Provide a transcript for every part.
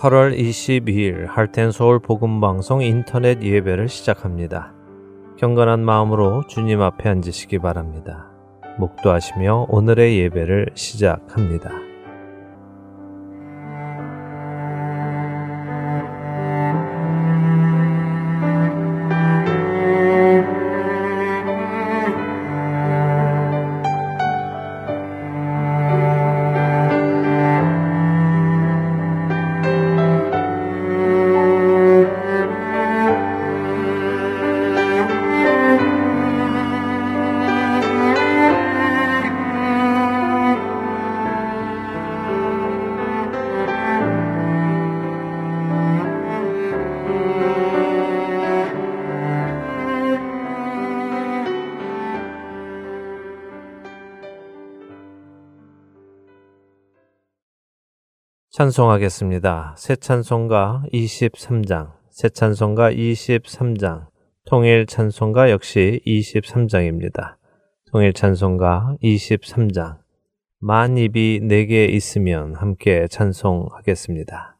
8월 22일 할텐 서울 복음 방송 인터넷 예배를 시작합니다. 경건한 마음으로 주님 앞에 앉으시기 바랍니다. 목도하시며 오늘의 예배를 시작합니다. 찬송하겠습니다. 새 찬송가 23장, 새 찬송가 23장, 통일 찬송가 역시 23장입니다. 통일 찬송가 23장, 만 입이 내게 있으면 함께 찬송하겠습니다.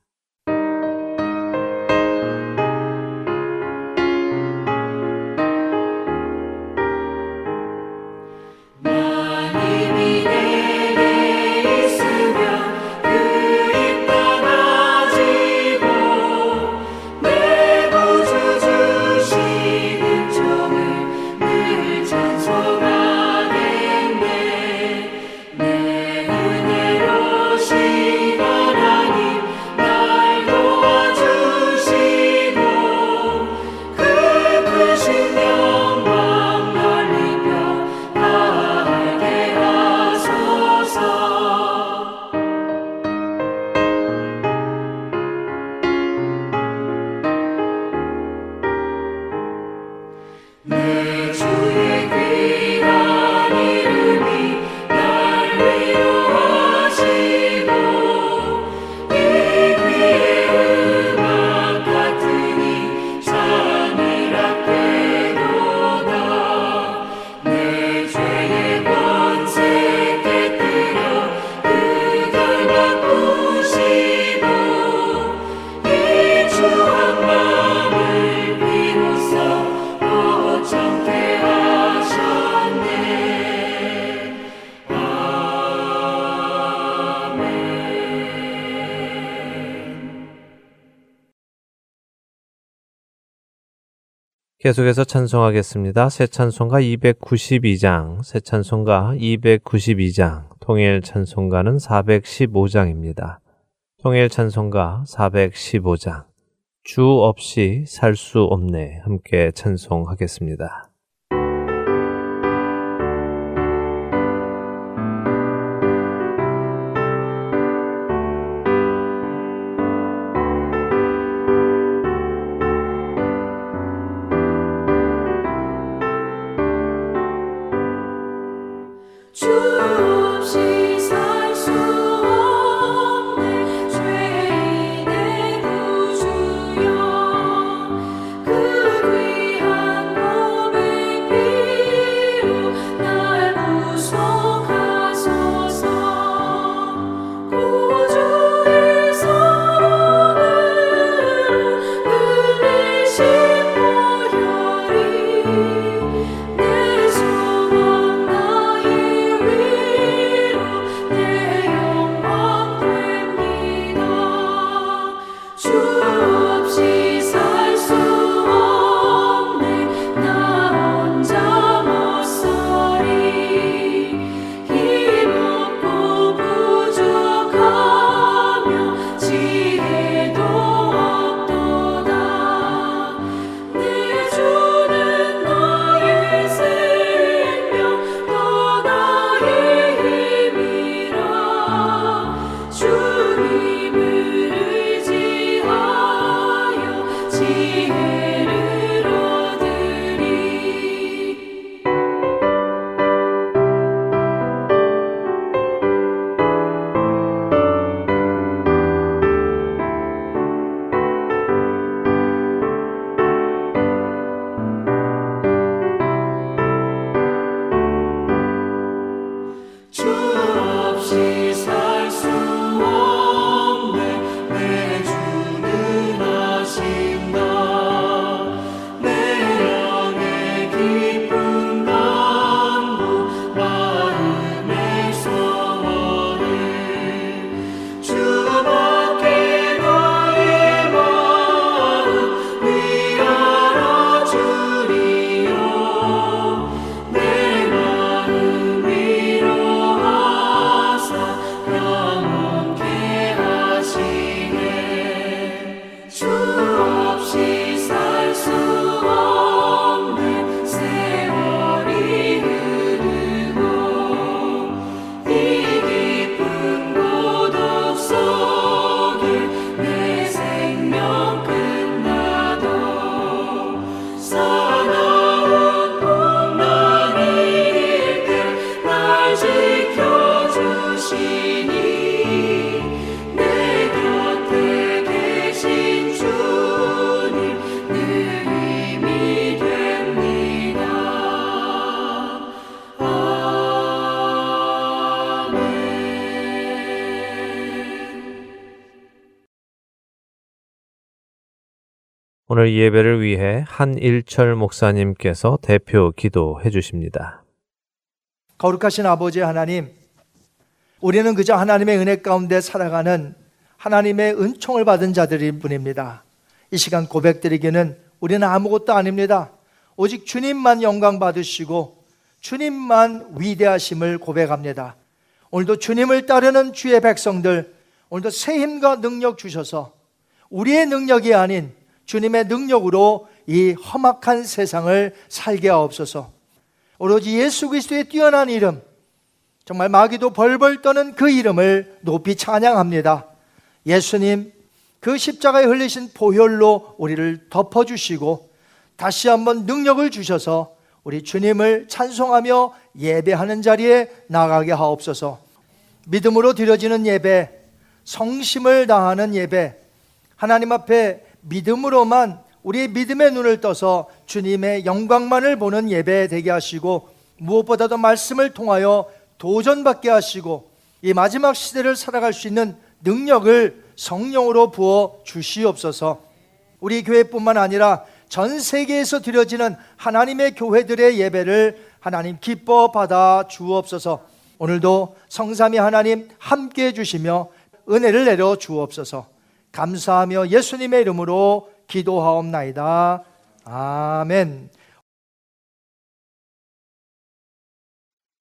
계속해서 찬송하겠습니다. 새 찬송가 292장, 새 찬송가 292장, 통일 찬송가는 415장입니다. 통일 찬송가 415장, 주 없이 살 수 없네. 함께 찬송하겠습니다. 오늘 예배를 위해 한일철 목사님께서 대표 기도해 주십니다. 거룩하신 아버지 하나님, 우리는 그저 하나님의 은혜 가운데 살아가는 하나님의 은총을 받은 자들일 뿐입니다. 이 시간 고백드리기는 우리는 아무것도 아닙니다. 오직 주님만 영광 받으시고 주님만 위대하심을 고백합니다. 오늘도 주님을 따르는 주의 백성들, 오늘도 새 힘과 능력 주셔서 우리의 능력이 아닌 주님의 능력으로 이 험악한 세상을 살게 하옵소서. 오로지 예수 그리스도의 뛰어난 이름, 정말 마귀도 벌벌 떠는 그 이름을 높이 찬양합니다. 예수님, 그 십자가에 흘리신 보혈로 우리를 덮어주시고 다시 한번 능력을 주셔서 우리 주님을 찬송하며 예배하는 자리에 나가게 하옵소서. 믿음으로 드려지는 예배, 성심을 다하는 예배, 하나님 앞에 믿음으로만 우리의 믿음의 눈을 떠서 주님의 영광만을 보는 예배 되게 하시고 무엇보다도 말씀을 통하여 도전받게 하시고 이 마지막 시대를 살아갈 수 있는 능력을 성령으로 부어 주시옵소서. 우리 교회뿐만 아니라 전 세계에서 드려지는 하나님의 교회들의 예배를 하나님 기뻐 받아 주옵소서. 오늘도 성삼위 하나님 함께 해 주시며 은혜를 내려 주옵소서. 감사하며 예수님의 이름으로 기도하옵나이다. 아멘.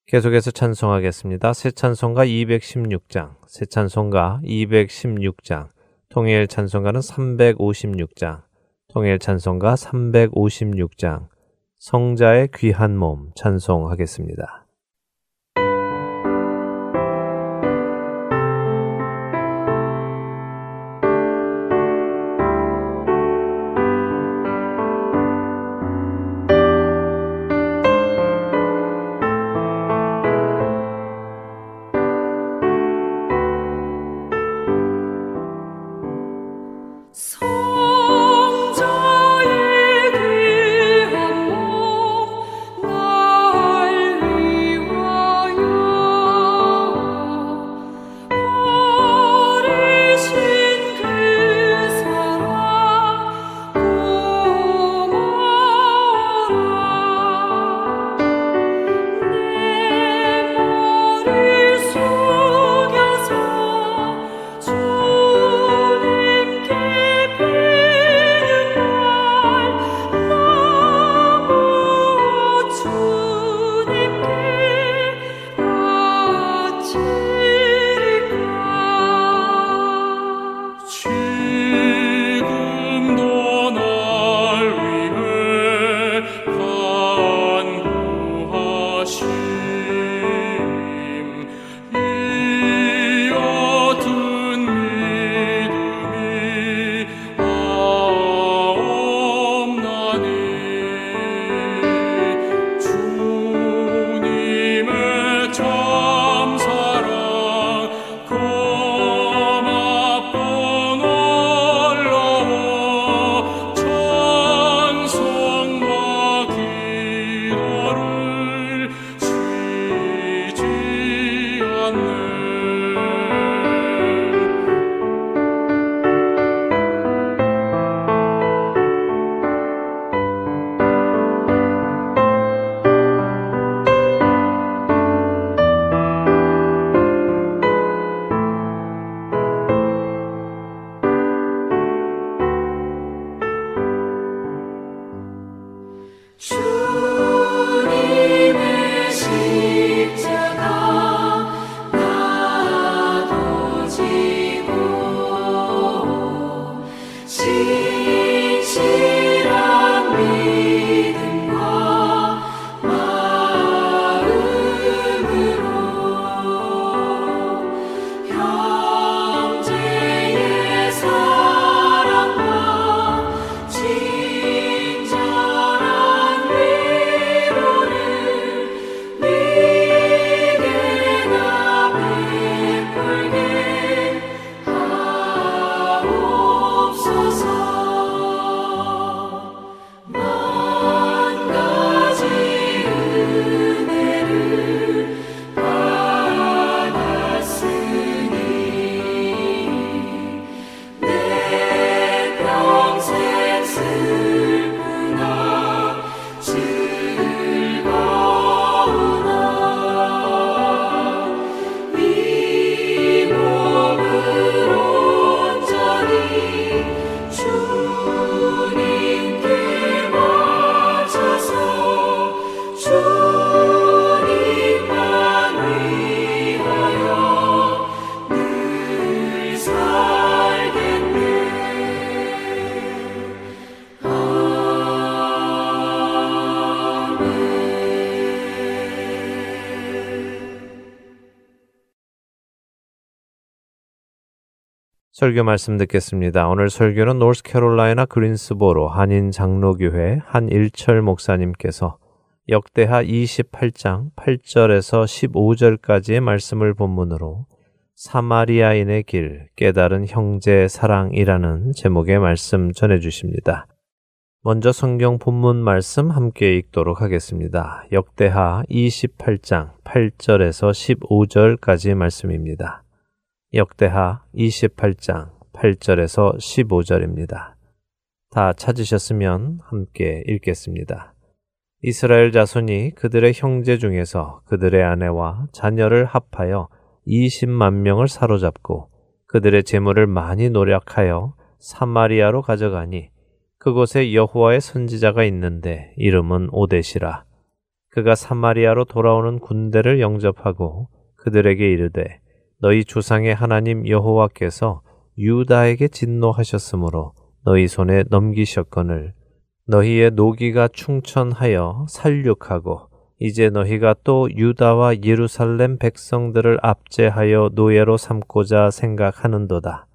계속해서 찬송하겠습니다. 새 찬송가 216장, 새 찬송가 216장, 통일 찬송가는 356장, 통일 찬송가 356장, 성자의 귀한 몸 찬송하겠습니다. 설교 말씀 듣겠습니다. 오늘 설교는 노스캐롤라이나 그린스보로 한인 장로교회 한일철 목사님께서 역대하 28장 8절에서 15절까지의 말씀을 본문으로 사마리아인의 길, 깨달은 형제 사랑이라는 제목의 말씀 전해 주십니다. 먼저 성경 본문 말씀 함께 읽도록 하겠습니다. 역대하 28장 8절에서 15절까지 말씀입니다. 역대하 28장 8절에서 15절입니다. 다 찾으셨으면 함께 읽겠습니다. 이스라엘 자손이 그들의 형제 중에서 그들의 아내와 자녀를 합하여 20만 명을 사로잡고 그들의 재물을 많이 노력하여 사마리아로 가져가니 그곳에 여호와의 선지자가 있는데 이름은 오데시라. 그가 사마리아로 돌아오는 군대를 영접하고 그들에게 이르되 너희 조상의 하나님 여호와께서 유다에게 진노하셨으므로 너희 손에 넘기셨거늘 너희의 노기가 충천하여 살육하고 이제 너희가 또 유다와 예루살렘 백성들을 압제하여 노예로 삼고자 생각하는도다.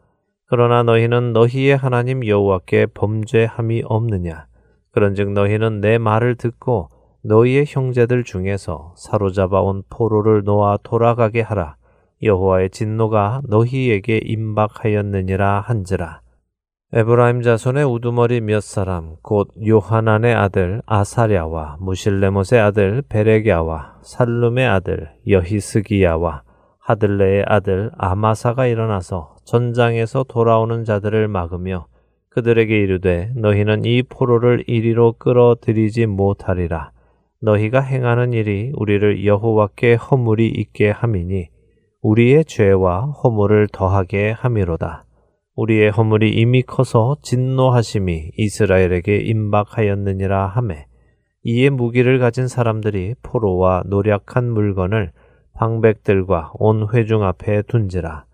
그러나 너희는 너희의 하나님 여호와께 범죄함이 없느냐? 그런즉 너희는 내 말을 듣고 너희의 형제들 중에서 사로잡아 온 포로를 놓아 돌아가게 하라. 여호와의 진노가 너희에게 임박하였느니라 한지라. 에브라임 자손의 우두머리 몇 사람 곧 요하난의 아들 아사랴와 무실레못의 아들 베레갸와 살룸의 아들 여히스기야와 하들레의 아들 아마사가 일어나서 전장에서 돌아오는 자들을 막으며 그들에게 이르되 너희는 이 포로를 이리로 끌어들이지 못하리라 너희가 행하는 일이 우리를 여호와께 허물이 있게 함이니 우리의 죄와 허물을 더하게 함이로다. 우리의 허물이 이미 커서 진노하심이 이스라엘에게 임박하였느니라 하매 이에 무기를 가진 사람들이 포로와 노력한 물건을 방백들과 온 회중 앞에 둔지라.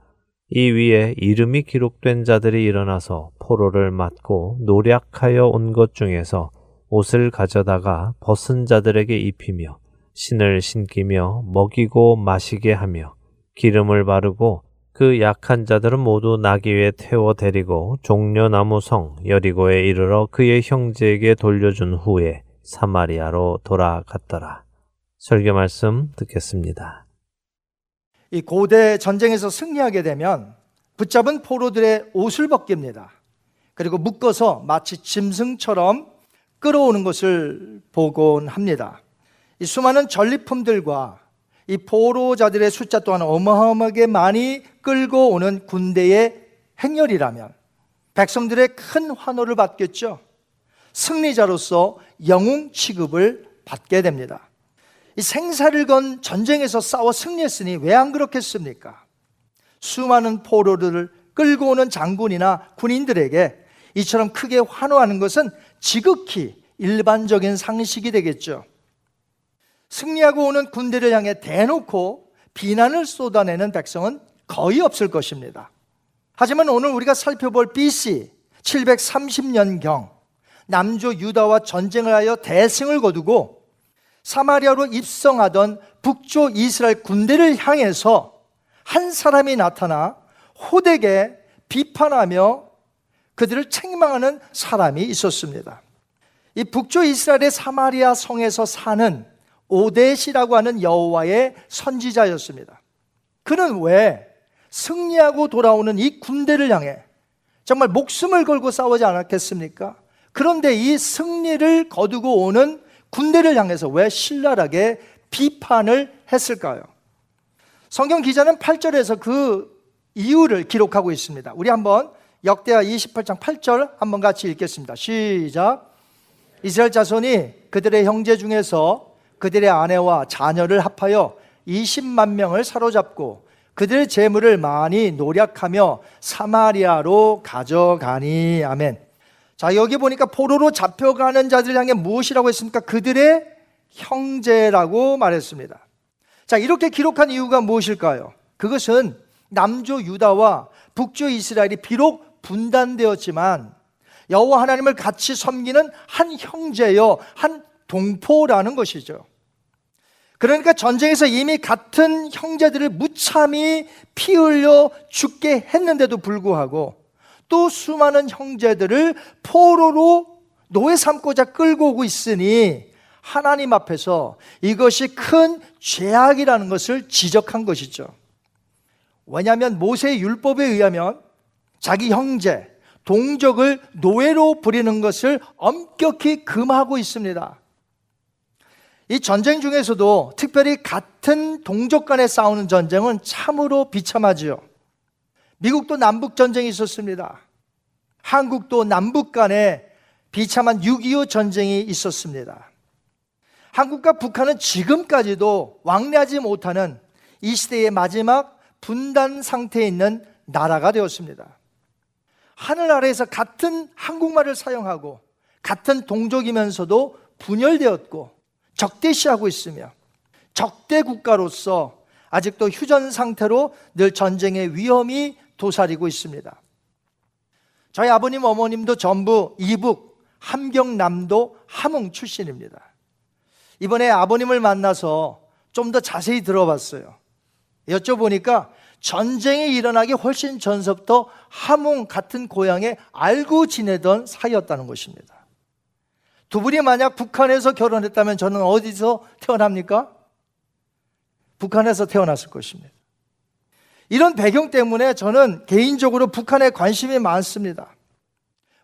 이 위에 이름이 기록된 자들이 일어나서 포로를 맞고 노력하여 온 것 중에서 옷을 가져다가 벗은 자들에게 입히며 신을 신기며 먹이고 마시게 하며 기름을 바르고 그 약한 자들은 모두 나귀 위에 태워 데리고 종려나무 성 여리고에 이르러 그의 형제에게 돌려준 후에 사마리아로 돌아갔더라. 설교 말씀 듣겠습니다. 이 고대 전쟁에서 승리하게 되면 붙잡은 포로들의 옷을 벗깁니다. 그리고 묶어서 마치 짐승처럼 끌어오는 것을 보곤 합니다. 이 수많은 전리품들과 이 포로자들의 숫자 또한 어마어마하게 많이 끌고 오는 군대의 행렬이라면 백성들의 큰 환호를 받겠죠. 승리자로서 영웅 취급을 받게 됩니다. 이 생사를 건 전쟁에서 싸워 승리했으니 왜 안 그렇겠습니까? 수많은 포로를 끌고 오는 장군이나 군인들에게 이처럼 크게 환호하는 것은 지극히 일반적인 상식이 되겠죠. 승리하고 오는 군대를 향해 대놓고 비난을 쏟아내는 백성은 거의 없을 것입니다. 하지만 오늘 우리가 살펴볼 BC 730년경 남조 유다와 전쟁을 하여 대승을 거두고 사마리아로 입성하던 북조 이스라엘 군대를 향해서 한 사람이 나타나 호되게 비판하며 그들을 책망하는 사람이 있었습니다. 이 북조 이스라엘의 사마리아 성에서 사는 오데시라고 하는 여호와의 선지자였습니다. 그는 왜 승리하고 돌아오는 이 군대를 향해 정말 목숨을 걸고 싸우지 않았겠습니까? 그런데 이 승리를 거두고 오는 군대를 향해서 왜 신랄하게 비판을 했을까요? 성경 기자는 8절에서 그 이유를 기록하고 있습니다. 우리 한번 역대하 28장 8절 한번 같이 읽겠습니다. 시작. 이스라엘 자손이 그들의 형제 중에서 그들의 아내와 자녀를 합하여 20만 명을 사로잡고 그들의 재물을 많이 노력하며 사마리아로 가져가니 아멘. 자, 여기 보니까 포로로 잡혀가는 자들 향해 무엇이라고 했습니까? 그들의 형제라고 말했습니다. 자, 이렇게 기록한 이유가 무엇일까요? 그것은 남조 유다와 북조 이스라엘이 비록 분단되었지만 여호와 하나님을 같이 섬기는 한 형제여 한 동포라는 것이죠. 그러니까 전쟁에서 이미 같은 형제들을 무참히 피 흘려 죽게 했는데도 불구하고 또 수많은 형제들을 포로로 노예 삼고자 끌고 오고 있으니 하나님 앞에서 이것이 큰 죄악이라는 것을 지적한 것이죠. 왜냐하면 모세의 율법에 의하면 자기 형제, 동족을 노예로 부리는 것을 엄격히 금하고 있습니다. 이 전쟁 중에서도 특별히 같은 동족 간에 싸우는 전쟁은 참으로 비참하지요. 미국도 남북 전쟁이 있었습니다. 한국도 남북 간에 비참한 6.25 전쟁이 있었습니다. 한국과 북한은 지금까지도 왕래하지 못하는 이 시대의 마지막 분단 상태에 있는 나라가 되었습니다. 하늘 아래에서 같은 한국말을 사용하고 같은 동족이면서도 분열되었고 적대시하고 있으며 적대 국가로서 아직도 휴전 상태로 늘 전쟁의 위험이 도사리고 있습니다. 저희 아버님, 어머님도 전부 이북, 함경남도 함흥 출신입니다. 이번에 아버님을 만나서 좀 더 자세히 들어봤어요. 여쭤보니까 전쟁이 일어나기 훨씬 전서부터 함흥 같은 고향에 알고 지내던 사이였다는 것입니다. 두 분이 만약 북한에서 결혼했다면 저는 어디서 태어납니까? 북한에서 태어났을 것입니다. 이런 배경 때문에 저는 개인적으로 북한에 관심이 많습니다.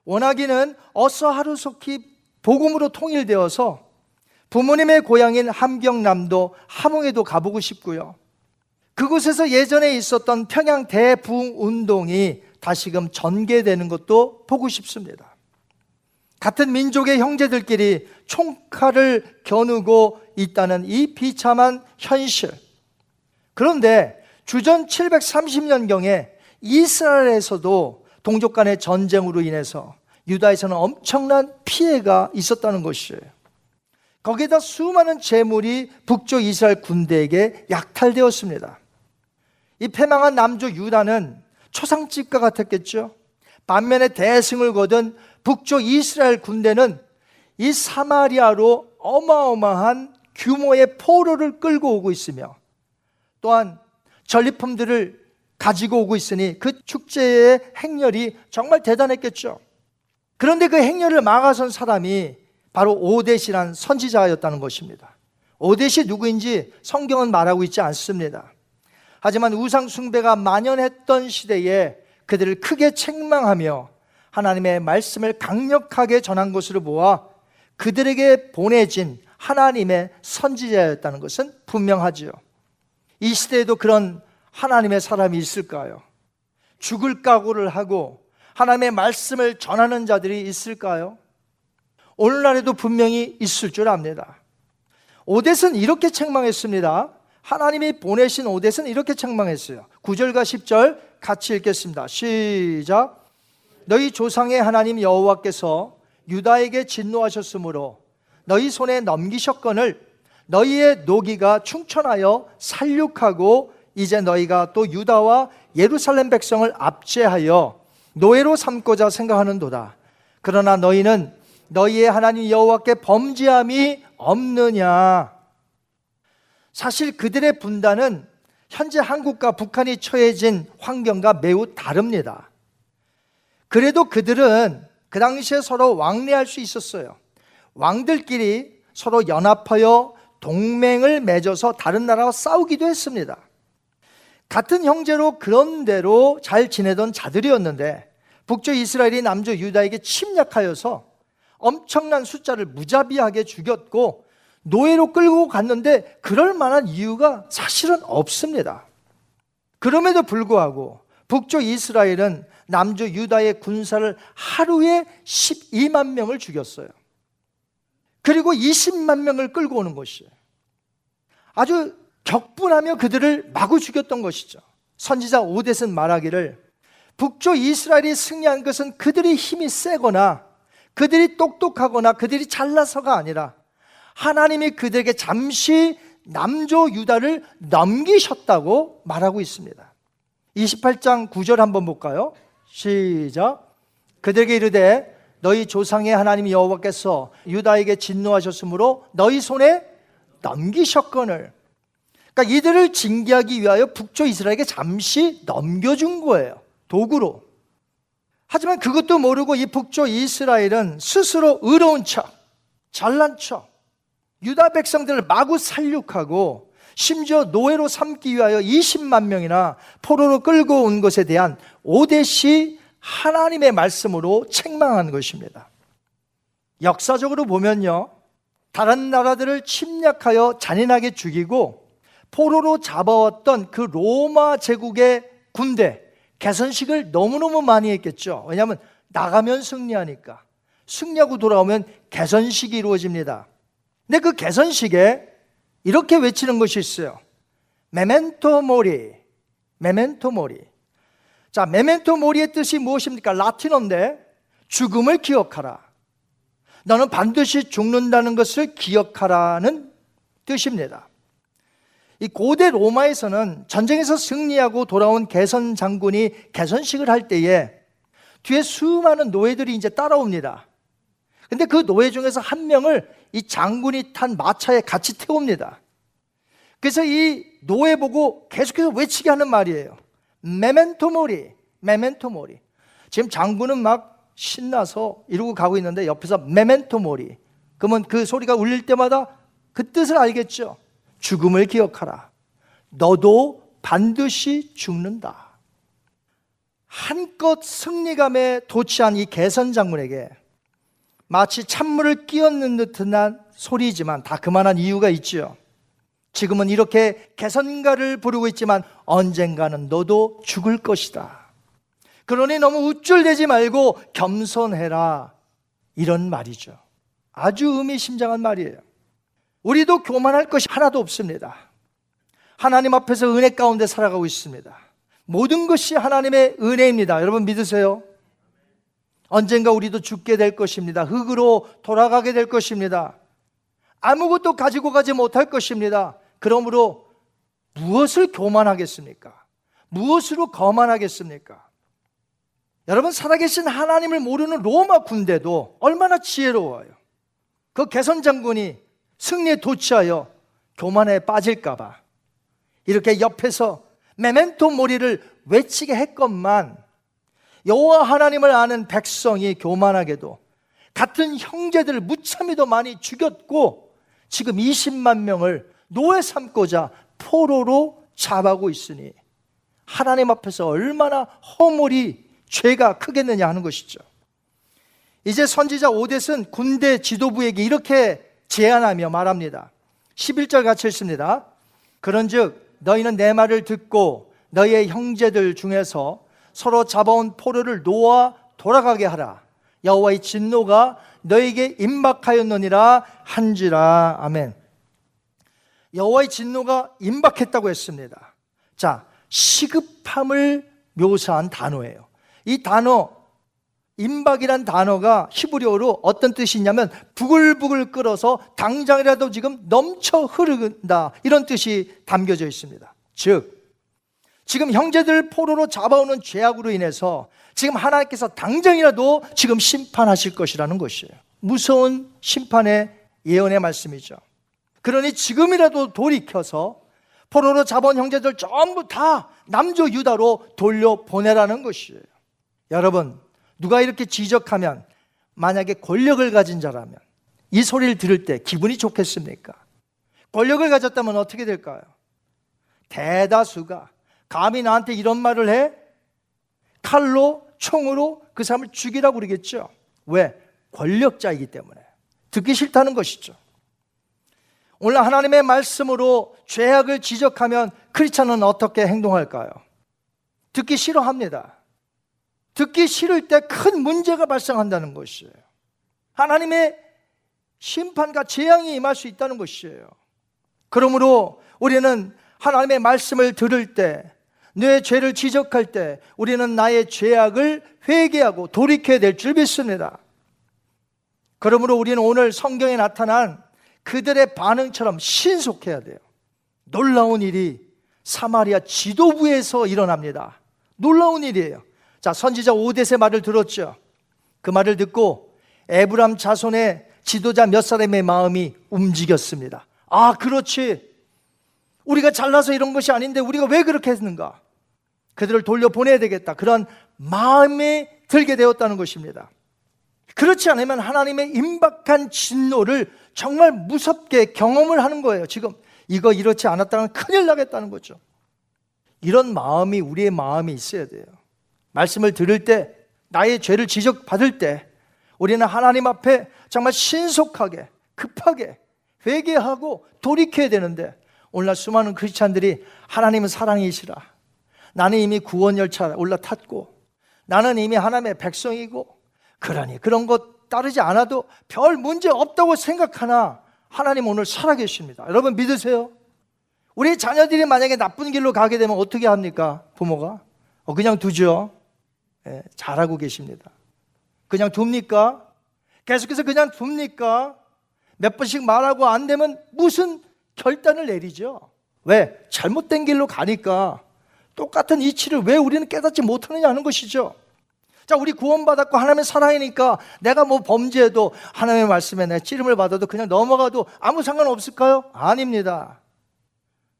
원하기는 어서 하루속히 복음으로 통일되어서 부모님의 고향인 함경남도 함흥에도 가보고 싶고요. 그곳에서 예전에 있었던 평양 대부흥 운동이 다시금 전개되는 것도 보고 싶습니다. 같은 민족의 형제들끼리 총칼을 겨누고 있다는 이 비참한 현실. 그런데 주전 730년경에 이스라엘에서도 동족 간의 전쟁으로 인해서 유다에서는 엄청난 피해가 있었다는 것이에요. 거기에다 수많은 재물이 북쪽 이스라엘 군대에게 약탈되었습니다. 이 패망한 남조 유다는 초상집과 같았겠죠. 반면에 대승을 거둔 북쪽 이스라엘 군대는 이 사마리아로 어마어마한 규모의 포로를 끌고 오고 있으며 또한 전리품들을 가지고 오고 있으니 그 축제의 행렬이 정말 대단했겠죠. 그런데 그 행렬을 막아선 사람이 바로 오데시란 선지자였다는 것입니다. 오데시 누구인지 성경은 말하고 있지 않습니다. 하지만 우상숭배가 만연했던 시대에 그들을 크게 책망하며 하나님의 말씀을 강력하게 전한 것으로 보아 그들에게 보내진 하나님의 선지자였다는 것은 분명하지요. 이 시대에도 그런 하나님의 사람이 있을까요? 죽을 각오를 하고 하나님의 말씀을 전하는 자들이 있을까요? 오늘날에도 분명히 있을 줄 압니다. 오뎃은 이렇게 책망했습니다. 하나님이 보내신 오뎃은 이렇게 책망했어요. 9절과 10절 같이 읽겠습니다. 시작. 너희 조상의 하나님 여호와께서 유다에게 진노하셨으므로 너희 손에 넘기셨건을 너희의 노기가 충천하여 살육하고 이제 너희가 또 유다와 예루살렘 백성을 압제하여 노예로 삼고자 생각하는도다. 그러나 너희는 너희의 하나님 여호와께 범죄함이 없느냐? 사실 그들의 분단은 현재 한국과 북한이 처해진 환경과 매우 다릅니다. 그래도 그들은 그 당시에 서로 왕래할 수 있었어요. 왕들끼리 서로 연합하여 동맹을 맺어서 다른 나라와 싸우기도 했습니다. 같은 형제로 그런대로 잘 지내던 자들이었는데 북쪽 이스라엘이 남쪽 유다에게 침략하여서 엄청난 숫자를 무자비하게 죽였고 노예로 끌고 갔는데 그럴 만한 이유가 사실은 없습니다. 그럼에도 불구하고 북쪽 이스라엘은 남주 유다의 군사를 하루에 12만 명을 죽였어요. 그리고 20만 명을 끌고 오는 것이에요. 아주 격분하며 그들을 마구 죽였던 것이죠. 선지자 오데슨 말하기를 북쪽 이스라엘이 승리한 것은 그들의 힘이 세거나 그들이 똑똑하거나 그들이 잘나서가 아니라 하나님이 그들에게 잠시 남조 유다를 넘기셨다고 말하고 있습니다. 28장 9절 한번 볼까요? 시작. 그들에게 이르되 너희 조상의 하나님 여호와께서 유다에게 진노하셨으므로 너희 손에 넘기셨건을 그러니까 이들을 징계하기 위하여 북쪽 이스라엘에게 잠시 넘겨준 거예요. 도구로. 하지만 그것도 모르고 이 북쪽 이스라엘은 스스로 의로운 척, 잘난 척, 유다 백성들을 마구 살육하고 심지어 노예로 삼기 위하여 20만 명이나 포로로 끌고 온 것에 대한 오대시 하나님의 말씀으로 책망한 것입니다. 역사적으로 보면요. 다른 나라들을 침략하여 잔인하게 죽이고 포로로 잡아왔던 그 로마 제국의 군대 개선식을 너무너무 많이 했겠죠. 왜냐하면 나가면 승리하니까. 승리하고 돌아오면 개선식이 이루어집니다. 근데 그 개선식에 이렇게 외치는 것이 있어요. 메멘토 모리. 메멘토 모리. 자, 메멘토 모리의 뜻이 무엇입니까? 라틴어인데 죽음을 기억하라. 너는 반드시 죽는다는 것을 기억하라는 뜻입니다. 이 고대 로마에서는 전쟁에서 승리하고 돌아온 개선 장군이 개선식을 할 때에 뒤에 수많은 노예들이 이제 따라옵니다. 근데 그 노예 중에서 한 명을 이 장군이 탄 마차에 같이 태웁니다. 그래서 이 노예 보고 계속해서 외치게 하는 말이에요. 메멘토 모리, 메멘토 모리. 지금 장군은 막 신나서 이러고 가고 있는데 옆에서 메멘토 모리. 그러면 그 소리가 울릴 때마다 그 뜻을 알겠죠. 죽음을 기억하라. 너도 반드시 죽는다. 한껏 승리감에 도취한 이 개선 장군에게 마치 찬물을 끼얹는 듯한 소리지만 다 그만한 이유가 있지요. 지금은 이렇게 개선가를 부르고 있지만 언젠가는 너도 죽을 것이다. 그러니 너무 우쭐대지 말고 겸손해라. 이런 말이죠. 아주 의미심장한 말이에요. 우리도 교만할 것이 하나도 없습니다. 하나님 앞에서 은혜 가운데 살아가고 있습니다. 모든 것이 하나님의 은혜입니다. 여러분 믿으세요? 언젠가 우리도 죽게 될 것입니다. 흙으로 돌아가게 될 것입니다. 아무것도 가지고 가지 못할 것입니다. 그러므로 무엇을 교만하겠습니까? 무엇으로 거만하겠습니까? 여러분 살아계신 하나님을 모르는 로마 군대도 얼마나 지혜로워요. 그 개선 장군이 승리에 도취하여 교만에 빠질까봐 이렇게 옆에서 메멘토 모리를 외치게 했건만 여호와 하나님을 아는 백성이 교만하게도 같은 형제들을 무참히도 많이 죽였고 지금 20만 명을 노예 삼고자 포로로 잡아고 있으니 하나님 앞에서 얼마나 허물이 죄가 크겠느냐 하는 것이죠. 이제 선지자 오댓은 군대 지도부에게 이렇게 제안하며 말합니다. 11절 같이 읽습니다. 그런즉 너희는 내 말을 듣고 너희의 형제들 중에서 서로 잡아온 포로를 놓아 돌아가게 하라. 여호와의 진노가 너에게 임박하였느니라 한지라. 아멘. 여호와의 진노가 임박했다고 했습니다. 자, 시급함을 묘사한 단어예요. 이 단어 임박이란 단어가 히브리어로 어떤 뜻이 있냐면 부글부글 끓어서 당장이라도 지금 넘쳐 흐른다 이런 뜻이 담겨져 있습니다. 즉 지금 형제들 포로로 잡아오는 죄악으로 인해서 지금 하나님께서 당장이라도 지금 심판하실 것이라는 것이에요. 무서운 심판의 예언의 말씀이죠. 그러니 지금이라도 돌이켜서 포로로 잡아온 형제들 전부 다 남조 유다로 돌려보내라는 것이에요. 여러분, 누가 이렇게 지적하면 만약에 권력을 가진 자라면 이 소리를 들을 때 기분이 좋겠습니까? 권력을 가졌다면 어떻게 될까요? 대다수가 감히 나한테 이런 말을 해? 칼로, 총으로 그 사람을 죽이라고 그러겠죠. 왜? 권력자이기 때문에. 듣기 싫다는 것이죠. 오늘 하나님의 말씀으로 죄악을 지적하면 크리스찬은 어떻게 행동할까요? 듣기 싫어합니다. 듣기 싫을 때 큰 문제가 발생한다는 것이에요. 하나님의 심판과 재앙이 임할 수 있다는 것이에요. 그러므로 우리는 하나님의 말씀을 들을 때, 내 죄를 지적할 때, 우리는 나의 죄악을 회개하고 돌이켜야 될 줄 믿습니다. 그러므로 우리는 오늘 성경에 나타난 그들의 반응처럼 신속해야 돼요. 놀라운 일이 사마리아 지도부에서 일어납니다. 놀라운 일이에요. 자, 선지자 오데세 말을 들었죠. 그 말을 듣고 에브람 자손의 지도자 몇 사람의 마음이 움직였습니다. 아, 그렇지. 우리가 잘나서 이런 것이 아닌데 우리가 왜 그렇게 했는가? 그들을 돌려보내야 되겠다. 그런 마음이 들게 되었다는 것입니다. 그렇지 않으면 하나님의 임박한 진노를 정말 무섭게 경험을 하는 거예요. 지금 이거 이렇지 않았다면 큰일 나겠다는 거죠. 이런 마음이 우리의 마음이 있어야 돼요. 말씀을 들을 때, 나의 죄를 지적받을 때, 우리는 하나님 앞에 정말 신속하게, 급하게 회개하고 돌이켜야 되는데, 오늘날 수많은 크리스찬들이 하나님은 사랑이시라. 나는 이미 구원 열차 올라탔고, 나는 이미 하나님의 백성이고, 그러니 그런 것 따르지 않아도 별 문제 없다고 생각하나 하나님 오늘 살아계십니다. 여러분 믿으세요? 우리 자녀들이 만약에 나쁜 길로 가게 되면 어떻게 합니까? 부모가? 어, 그냥 두죠. 예, 잘하고 계십니다. 그냥 둡니까? 계속해서 그냥 둡니까? 몇 번씩 말하고 안 되면 무슨 결단을 내리죠? 왜? 잘못된 길로 가니까 똑같은 이치를 왜 우리는 깨닫지 못하느냐 하는 것이죠. 자, 우리 구원받았고 하나님의 사랑이니까 내가 뭐 범죄해도 하나님의 말씀에 내 찌름을 받아도 그냥 넘어가도 아무 상관 없을까요? 아닙니다.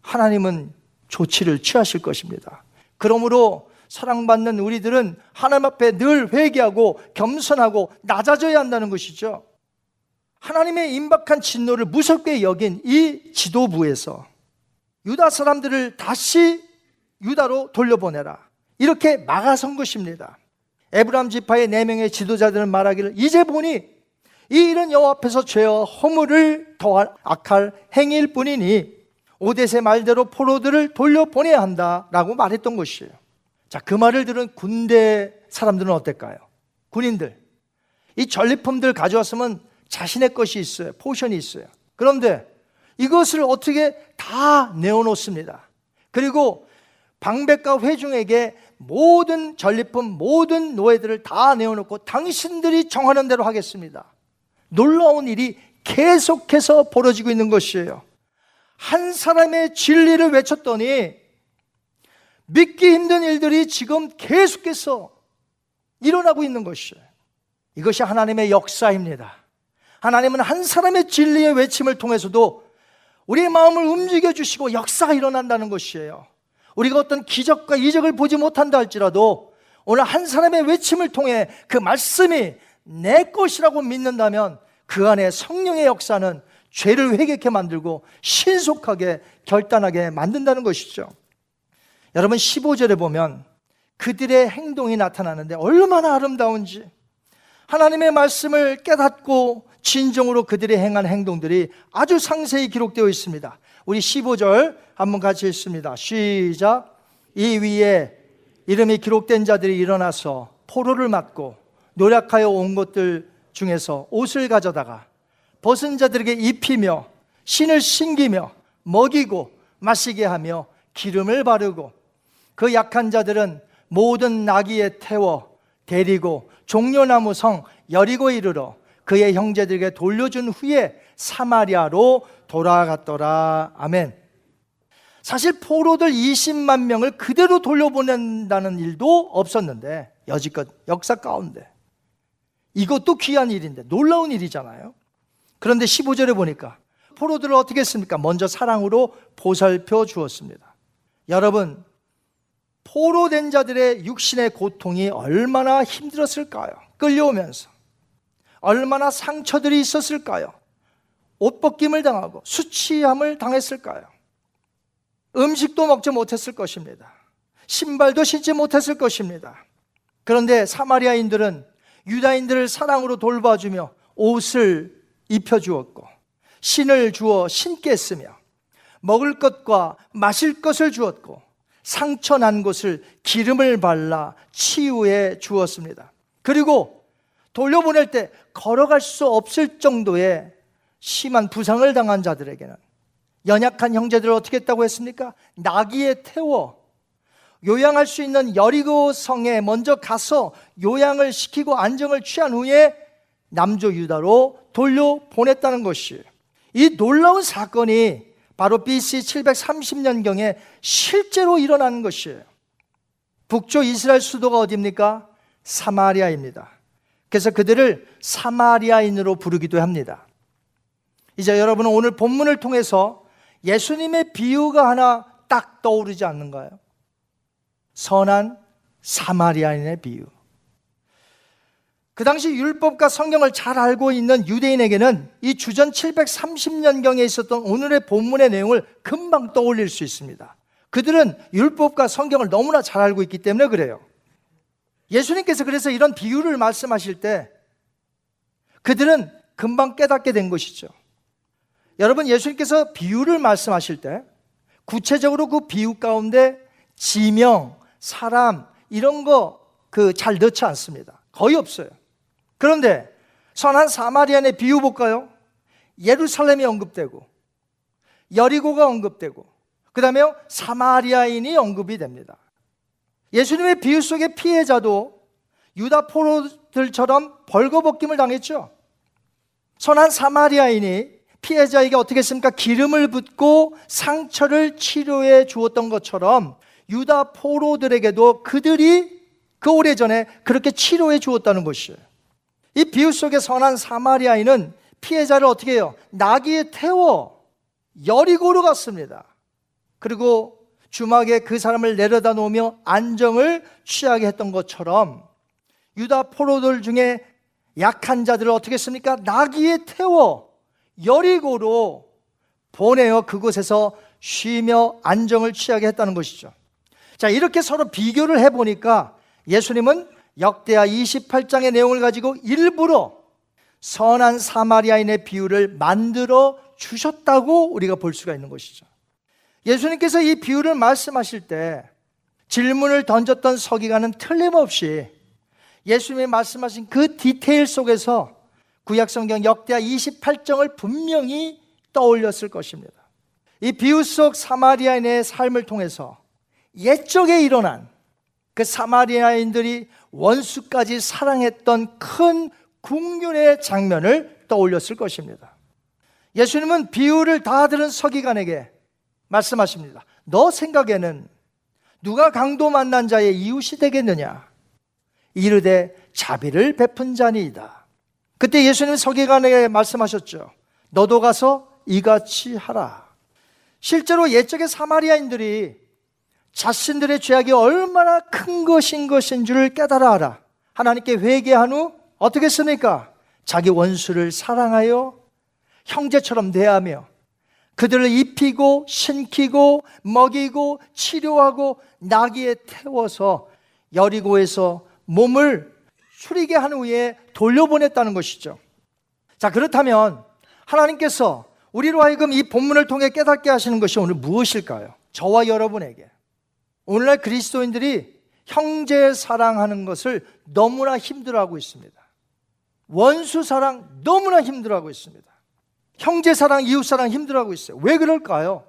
하나님은 조치를 취하실 것입니다. 그러므로 사랑받는 우리들은 하나님 앞에 늘 회개하고 겸손하고 낮아져야 한다는 것이죠. 하나님의 임박한 진노를 무섭게 여긴 이 지도부에서 유다 사람들을 다시 유다로 돌려보내라. 이렇게 막아선 것입니다. 에브람 지파의 네 명의 지도자들은 말하기를 이제 보니 이 일은 여호와 앞에서 죄와 허물을 더할 악할 행위일 뿐이니 오데세 말대로 포로들을 돌려보내야 한다라고 말했던 것이에요. 자, 그 말을 들은 군대 사람들은 어떨까요? 군인들. 이 전리품들 가져왔으면 자신의 것이 있어요. 포션이 있어요. 그런데 이것을 어떻게 다 내어놓습니다. 그리고 방백과 회중에게 모든 전리품, 모든 노예들을 다 내어놓고 당신들이 정하는 대로 하겠습니다. 놀라운 일이 계속해서 벌어지고 있는 것이에요. 한 사람의 진리를 외쳤더니 믿기 힘든 일들이 지금 계속해서 일어나고 있는 것이에요. 이것이 하나님의 역사입니다. 하나님은 한 사람의 진리의 외침을 통해서도 우리의 마음을 움직여 주시고 역사가 일어난다는 것이에요. 우리가 어떤 기적과 이적을 보지 못한다 할지라도 오늘 한 사람의 외침을 통해 그 말씀이 내 것이라고 믿는다면 그 안에 성령의 역사는 죄를 회개케 만들고 신속하게 결단하게 만든다는 것이죠. 여러분 15절에 보면 그들의 행동이 나타나는데 얼마나 아름다운지 하나님의 말씀을 깨닫고 진정으로 그들이 행한 행동들이 아주 상세히 기록되어 있습니다. 우리 15절 한번 같이 읽습니다. 시작. 이 위에 이름이 기록된 자들이 일어나서 포로를 맞고 노력하여 온 것들 중에서 옷을 가져다가 벗은 자들에게 입히며 신을 신기며 먹이고 마시게 하며 기름을 바르고 그 약한 자들은 모든 나귀에 태워 데리고 종려나무 성 여리고 이르러 그의 형제들에게 돌려준 후에 사마리아로 돌아갔더라. 아멘. 사실 포로들 20만 명을 그대로 돌려보낸다는 일도 없었는데 여지껏 역사 가운데 이것도 귀한 일인데 놀라운 일이잖아요. 그런데 15절에 보니까 포로들을 어떻게 했습니까? 먼저 사랑으로 보살펴 주었습니다. 여러분, 포로된 자들의 육신의 고통이 얼마나 힘들었을까요? 끌려오면서. 얼마나 상처들이 있었을까요? 옷 벗김을 당하고 수치함을 당했을까요? 음식도 먹지 못했을 것입니다. 신발도 신지 못했을 것입니다. 그런데 사마리아인들은 유다인들을 사랑으로 돌봐주며 옷을 입혀주었고 신을 주어 신게 했으며 먹을 것과 마실 것을 주었고 상처 난 곳을 기름을 발라 치유해 주었습니다. 그리고 돌려보낼 때 걸어갈 수 없을 정도의 심한 부상을 당한 자들에게는 연약한 형제들을 어떻게 했다고 했습니까? 나귀에 태워 요양할 수 있는 여리고 성에 먼저 가서 요양을 시키고 안정을 취한 후에 남조 유다로 돌려 보냈다는 것이 이 놀라운 사건이 바로 BC 730년경에 실제로 일어나는 것이에요. 북쪽 이스라엘 수도가 어디입니까? 사마리아입니다. 그래서 그들을 사마리아인으로 부르기도 합니다. 이제 여러분은 오늘 본문을 통해서 예수님의 비유가 하나 딱 떠오르지 않는가요? 선한 사마리아인의 비유. 그 당시 율법과 성경을 잘 알고 있는 유대인에게는 이 주전 730년경에 있었던 오늘의 본문의 내용을 금방 떠올릴 수 있습니다. 그들은 율법과 성경을 너무나 잘 알고 있기 때문에 그래요. 예수님께서 그래서 이런 비유를 말씀하실 때 그들은 금방 깨닫게 된 것이죠. 여러분, 예수님께서 비유를 말씀하실 때 구체적으로 그 비유 가운데 지명, 사람, 이런 거 그 잘 넣지 않습니다. 거의 없어요. 그런데 선한 사마리안의 비유 볼까요? 예루살렘이 언급되고 여리고가 언급되고 그 다음에 사마리아인이 언급이 됩니다. 예수님의 비유 속의 피해자도 유다 포로들처럼 벌거벗김을 당했죠. 선한 사마리아인이 피해자에게 어떻게 했습니까? 기름을 붓고 상처를 치료해 주었던 것처럼 유다 포로들에게도 그들이 그 오래전에 그렇게 치료해 주었다는 것이에요. 이 비유 속의 선한 사마리아인은 피해자를 어떻게 해요? 나귀에 태워 여리고로 갔습니다. 그리고 주막에 그 사람을 내려다 놓으며 안정을 취하게 했던 것처럼 유다 포로들 중에 약한 자들을 어떻게 했습니까? 나귀에 태워 여리고로 보내어 그곳에서 쉬며 안정을 취하게 했다는 것이죠. 자, 이렇게 서로 비교를 해보니까 예수님은 역대하 28장의 내용을 가지고 일부러 선한 사마리아인의 비유를 만들어 주셨다고 우리가 볼 수가 있는 것이죠. 예수님께서 이 비유를 말씀하실 때 질문을 던졌던 서기관은 틀림없이 예수님이 말씀하신 그 디테일 속에서 구약성경 역대하 28장을 분명히 떠올렸을 것입니다. 이 비유 속 사마리아인의 삶을 통해서 옛적에 일어난 그 사마리아인들이 원수까지 사랑했던 큰 국륜의 장면을 떠올렸을 것입니다. 예수님은 비유를 다 들은 서기관에게 말씀하십니다. 너 생각에는 누가 강도 만난 자의 이웃이 되겠느냐? 이르되 자비를 베푼 자니이다. 그때 예수님 서기관에게 말씀하셨죠. 너도 가서 이같이 하라. 실제로 옛적의 사마리아인들이 자신들의 죄악이 얼마나 큰 것인 것인 줄 깨달아 알아. 하나님께 회개한 후 어떻게 했습니까? 자기 원수를 사랑하여 형제처럼 대하며 그들을 입히고 신키고 먹이고 치료하고 나귀에 태워서 여리고에서 몸을 추리게 한 후에 돌려보냈다는 것이죠. 자, 그렇다면 하나님께서 우리로 하여금 이 본문을 통해 깨닫게 하시는 것이 오늘 무엇일까요? 저와 여러분에게. 오늘날 그리스도인들이 형제 사랑하는 것을 너무나 힘들어하고 있습니다. 원수 사랑 너무나 힘들어하고 있습니다. 형제 사랑, 이웃 사랑 힘들어하고 있어요. 왜 그럴까요?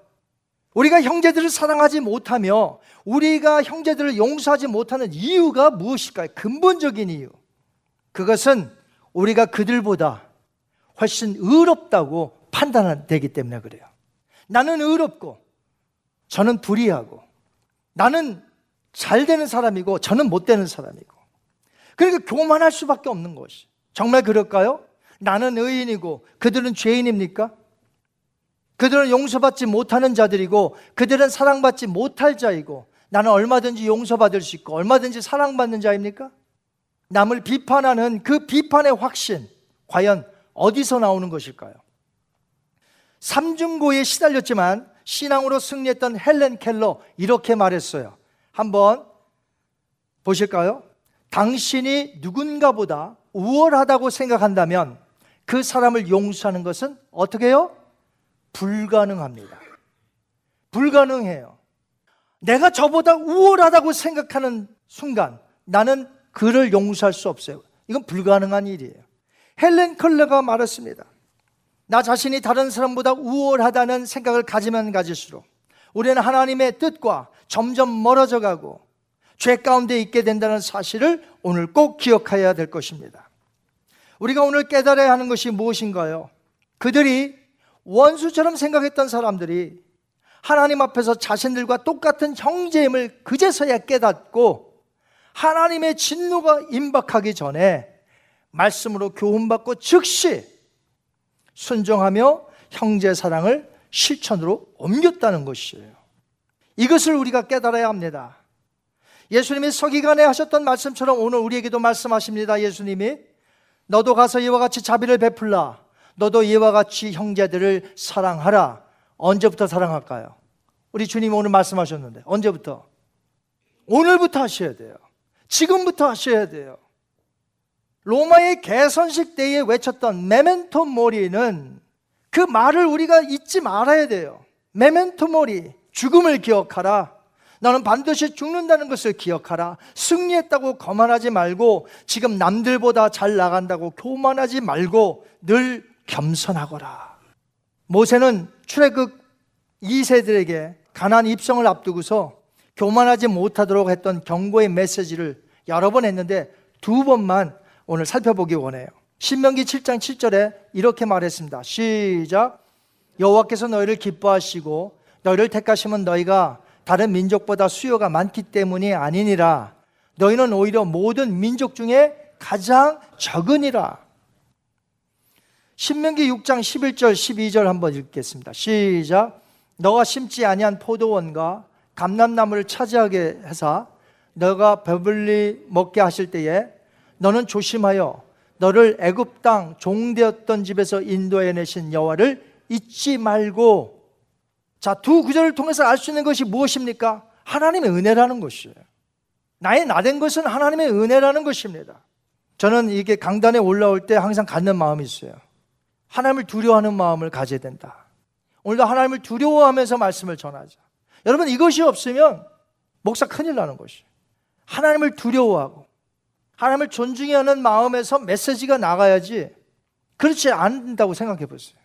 우리가 형제들을 사랑하지 못하며 우리가 형제들을 용서하지 못하는 이유가 무엇일까요? 근본적인 이유. 그것은 우리가 그들보다 훨씬 의롭다고 판단되기 때문에 그래요. 나는 의롭고 저는 불의하고 나는 잘 되는 사람이고 저는 못 되는 사람이고. 그러니까 교만할 수밖에 없는 것이. 정말 그럴까요? 나는 의인이고 그들은 죄인입니까? 그들은 용서받지 못하는 자들이고 그들은 사랑받지 못할 자이고 나는 얼마든지 용서받을 수 있고 얼마든지 사랑받는 자입니까? 남을 비판하는 그 비판의 확신 과연 어디서 나오는 것일까요? 삼중고에 시달렸지만 신앙으로 승리했던 헬렌 켈러 이렇게 말했어요. 한번 보실까요? 당신이 누군가보다 우월하다고 생각한다면 그 사람을 용서하는 것은 어떻게 해요? 불가능합니다. 불가능해요. 내가 저보다 우월하다고 생각하는 순간 나는 그를 용서할 수 없어요. 이건 불가능한 일이에요. 헬렌 컬러가 말했습니다. 나 자신이 다른 사람보다 우월하다는 생각을 가지면 가질수록 우리는 하나님의 뜻과 점점 멀어져 가고 죄 가운데 있게 된다는 사실을 오늘 꼭 기억해야 될 것입니다. 우리가 오늘 깨달아야 하는 것이 무엇인가요? 그들이 원수처럼 생각했던 사람들이 하나님 앞에서 자신들과 똑같은 형제임을 그제서야 깨닫고 하나님의 진노가 임박하기 전에 말씀으로 교훈받고 즉시 순종하며 형제 사랑을 실천으로 옮겼다는 것이에요. 이것을 우리가 깨달아야 합니다. 예수님이 서기관에 하셨던 말씀처럼 오늘 우리에게도 말씀하십니다. 예수님이 너도 가서 이와 같이 자비를 베풀라. 너도 이와 같이 형제들을 사랑하라. 언제부터 사랑할까요? 우리 주님 오늘 말씀하셨는데 언제부터? 오늘부터 하셔야 돼요. 지금부터 하셔야 돼요. 로마의 개선식 때에 외쳤던 메멘토 모리는 그 말을 우리가 잊지 말아야 돼요. 메멘토 모리, 죽음을 기억하라. 너는 반드시 죽는다는 것을 기억하라. 승리했다고 거만하지 말고 지금 남들보다 잘 나간다고 교만하지 말고 늘 겸손하거라. 모세는 출애굽 2세들에게 가난 입성을 앞두고서 교만하지 못하도록 했던 경고의 메시지를 여러 번 했는데 두 번만 오늘 살펴보기 원해요. 신명기 7장 7절에 이렇게 말했습니다. 시작. 여호와께서 너희를 기뻐하시고 너희를 택하시면 너희가 다른 민족보다 수요가 많기 때문이 아니니라. 너희는 오히려 모든 민족 중에 가장 적으니라. 신명기 6장 11절 12절 한번 읽겠습니다. 시작. 너가 심지 아니한 포도원과 감람나무를 차지하게 해서 너가 배불리 먹게 하실 때에 너는 조심하여 너를 애굽 땅 종되었던 집에서 인도해 내신 여호와를 잊지 말고 자, 두 구절을 통해서 알 수 있는 것이 무엇입니까? 하나님의 은혜라는 것이에요. 나의 나된 것은 하나님의 은혜라는 것입니다. 저는 이게 강단에 올라올 때 항상 갖는 마음이 있어요. 하나님을 두려워하는 마음을 가져야 된다. 오늘도 하나님을 두려워하면서 말씀을 전하자. 여러분 이것이 없으면 목사 큰일 나는 것이에요. 하나님을 두려워하고 하나님을 존중해야 하는 마음에서 메시지가 나가야지 그렇지 않는다고 생각해 보세요.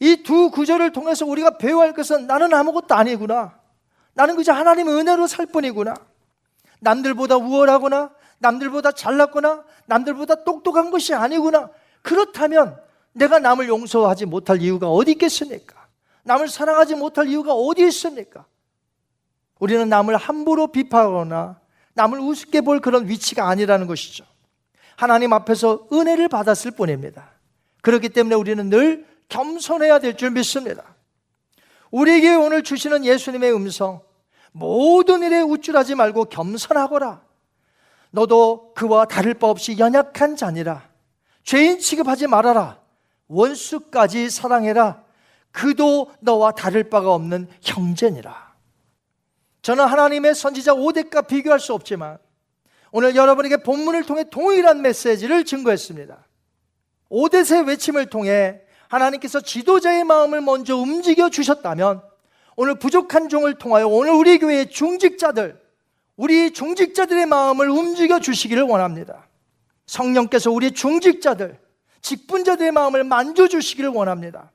이 두 구절을 통해서 우리가 배워야 할 것은 나는 아무것도 아니구나. 나는 그저 하나님의 은혜로 살 뿐이구나. 남들보다 우월하거나 남들보다 잘났거나 남들보다 똑똑한 것이 아니구나. 그렇다면 내가 남을 용서하지 못할 이유가 어디 있겠습니까? 남을 사랑하지 못할 이유가 어디 있습니까? 우리는 남을 함부로 비판하거나 남을 우습게 볼 그런 위치가 아니라는 것이죠. 하나님 앞에서 은혜를 받았을 뿐입니다. 그렇기 때문에 우리는 늘 겸손해야 될 줄 믿습니다. 우리에게 오늘 주시는 예수님의 음성, 모든 일에 우쭐하지 말고 겸손하거라. 너도 그와 다를 바 없이 연약한 자니라. 죄인 취급하지 말아라. 원수까지 사랑해라. 그도 너와 다를 바가 없는 형제니라. 저는 하나님의 선지자 오대과 비교할 수 없지만 오늘 여러분에게 본문을 통해 동일한 메시지를 증거했습니다. 오대세 외침을 통해 하나님께서 지도자의 마음을 먼저 움직여 주셨다면 오늘 부족한 종을 통하여 오늘 우리 교회의 중직자들, 우리 중직자들의 마음을 움직여 주시기를 원합니다. 성령께서 우리 중직자들, 직분자들의 마음을 만져 주시기를 원합니다.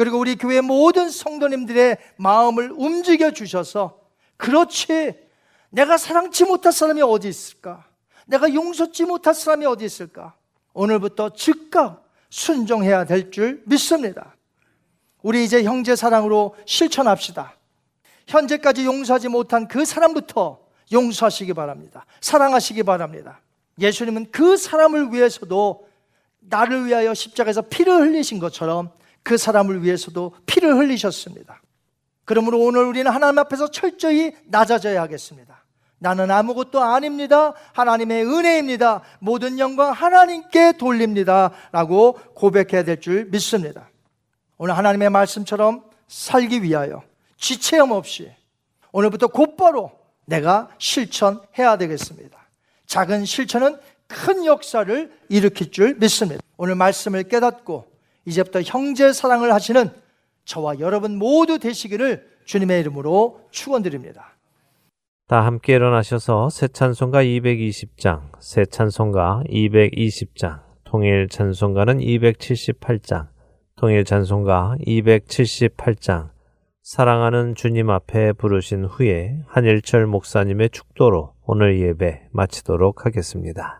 그리고 우리 교회 모든 성도님들의 마음을 움직여 주셔서 그렇지 내가 사랑치 못할 사람이 어디 있을까? 내가 용서치 못할 사람이 어디 있을까? 오늘부터 즉각 순종해야 될 줄 믿습니다. 우리 이제 형제 사랑으로 실천합시다. 현재까지 용서하지 못한 그 사람부터 용서하시기 바랍니다. 사랑하시기 바랍니다. 예수님은 그 사람을 위해서도 나를 위하여 십자가에서 피를 흘리신 것처럼 그 사람을 위해서도 피를 흘리셨습니다. 그러므로 오늘 우리는 하나님 앞에서 철저히 낮아져야 하겠습니다. 나는 아무것도 아닙니다. 하나님의 은혜입니다. 모든 영광 하나님께 돌립니다. 라고 고백해야 될 줄 믿습니다. 오늘 하나님의 말씀처럼 살기 위하여 지체함 없이 오늘부터 곧바로 내가 실천해야 되겠습니다. 작은 실천은 큰 역사를 일으킬 줄 믿습니다. 오늘 말씀을 깨닫고 이제부터 형제 사랑을 하시는 저와 여러분 모두 되시기를 주님의 이름으로 축원드립니다. 다 함께 일어나셔서 새 찬송가 220장, 새 찬송가 220장, 통일 찬송가는 278장, 통일 찬송가 278장, 사랑하는 주님 앞에 부르신 후에 한일철 목사님의 축도로 오늘 예배 마치도록 하겠습니다.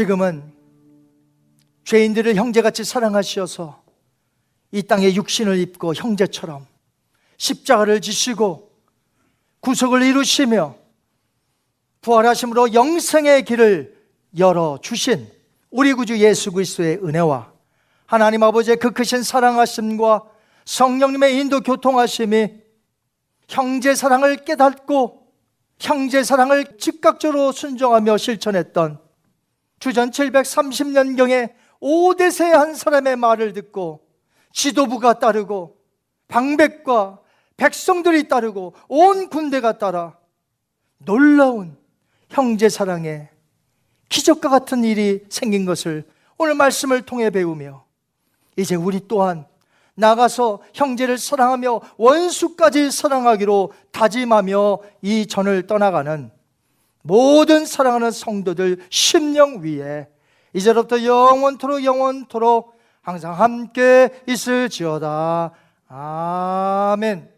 지금은 죄인들을 형제같이 사랑하시어서 이 땅에 육신을 입고 형제처럼 십자가를 지시고 구속을 이루시며 부활하심으로 영생의 길을 열어 주신 우리 구주 예수 그리스도의 은혜와 하나님 아버지의 그 크신 사랑하심과 성령님의 인도 교통하심이 형제 사랑을 깨닫고 형제 사랑을 즉각적으로 순종하며 실천했던 주전 730년경에 오대세 한 사람의 말을 듣고 지도부가 따르고 방백과 백성들이 따르고 온 군대가 따라 놀라운 형제 사랑에 기적과 같은 일이 생긴 것을 오늘 말씀을 통해 배우며 이제 우리 또한 나가서 형제를 사랑하며 원수까지 사랑하기로 다짐하며 이 전을 떠나가는 모든 사랑하는 성도들 심령 위에 이제부터 영원토록 영원토록 항상 함께 있을지어다. 아멘.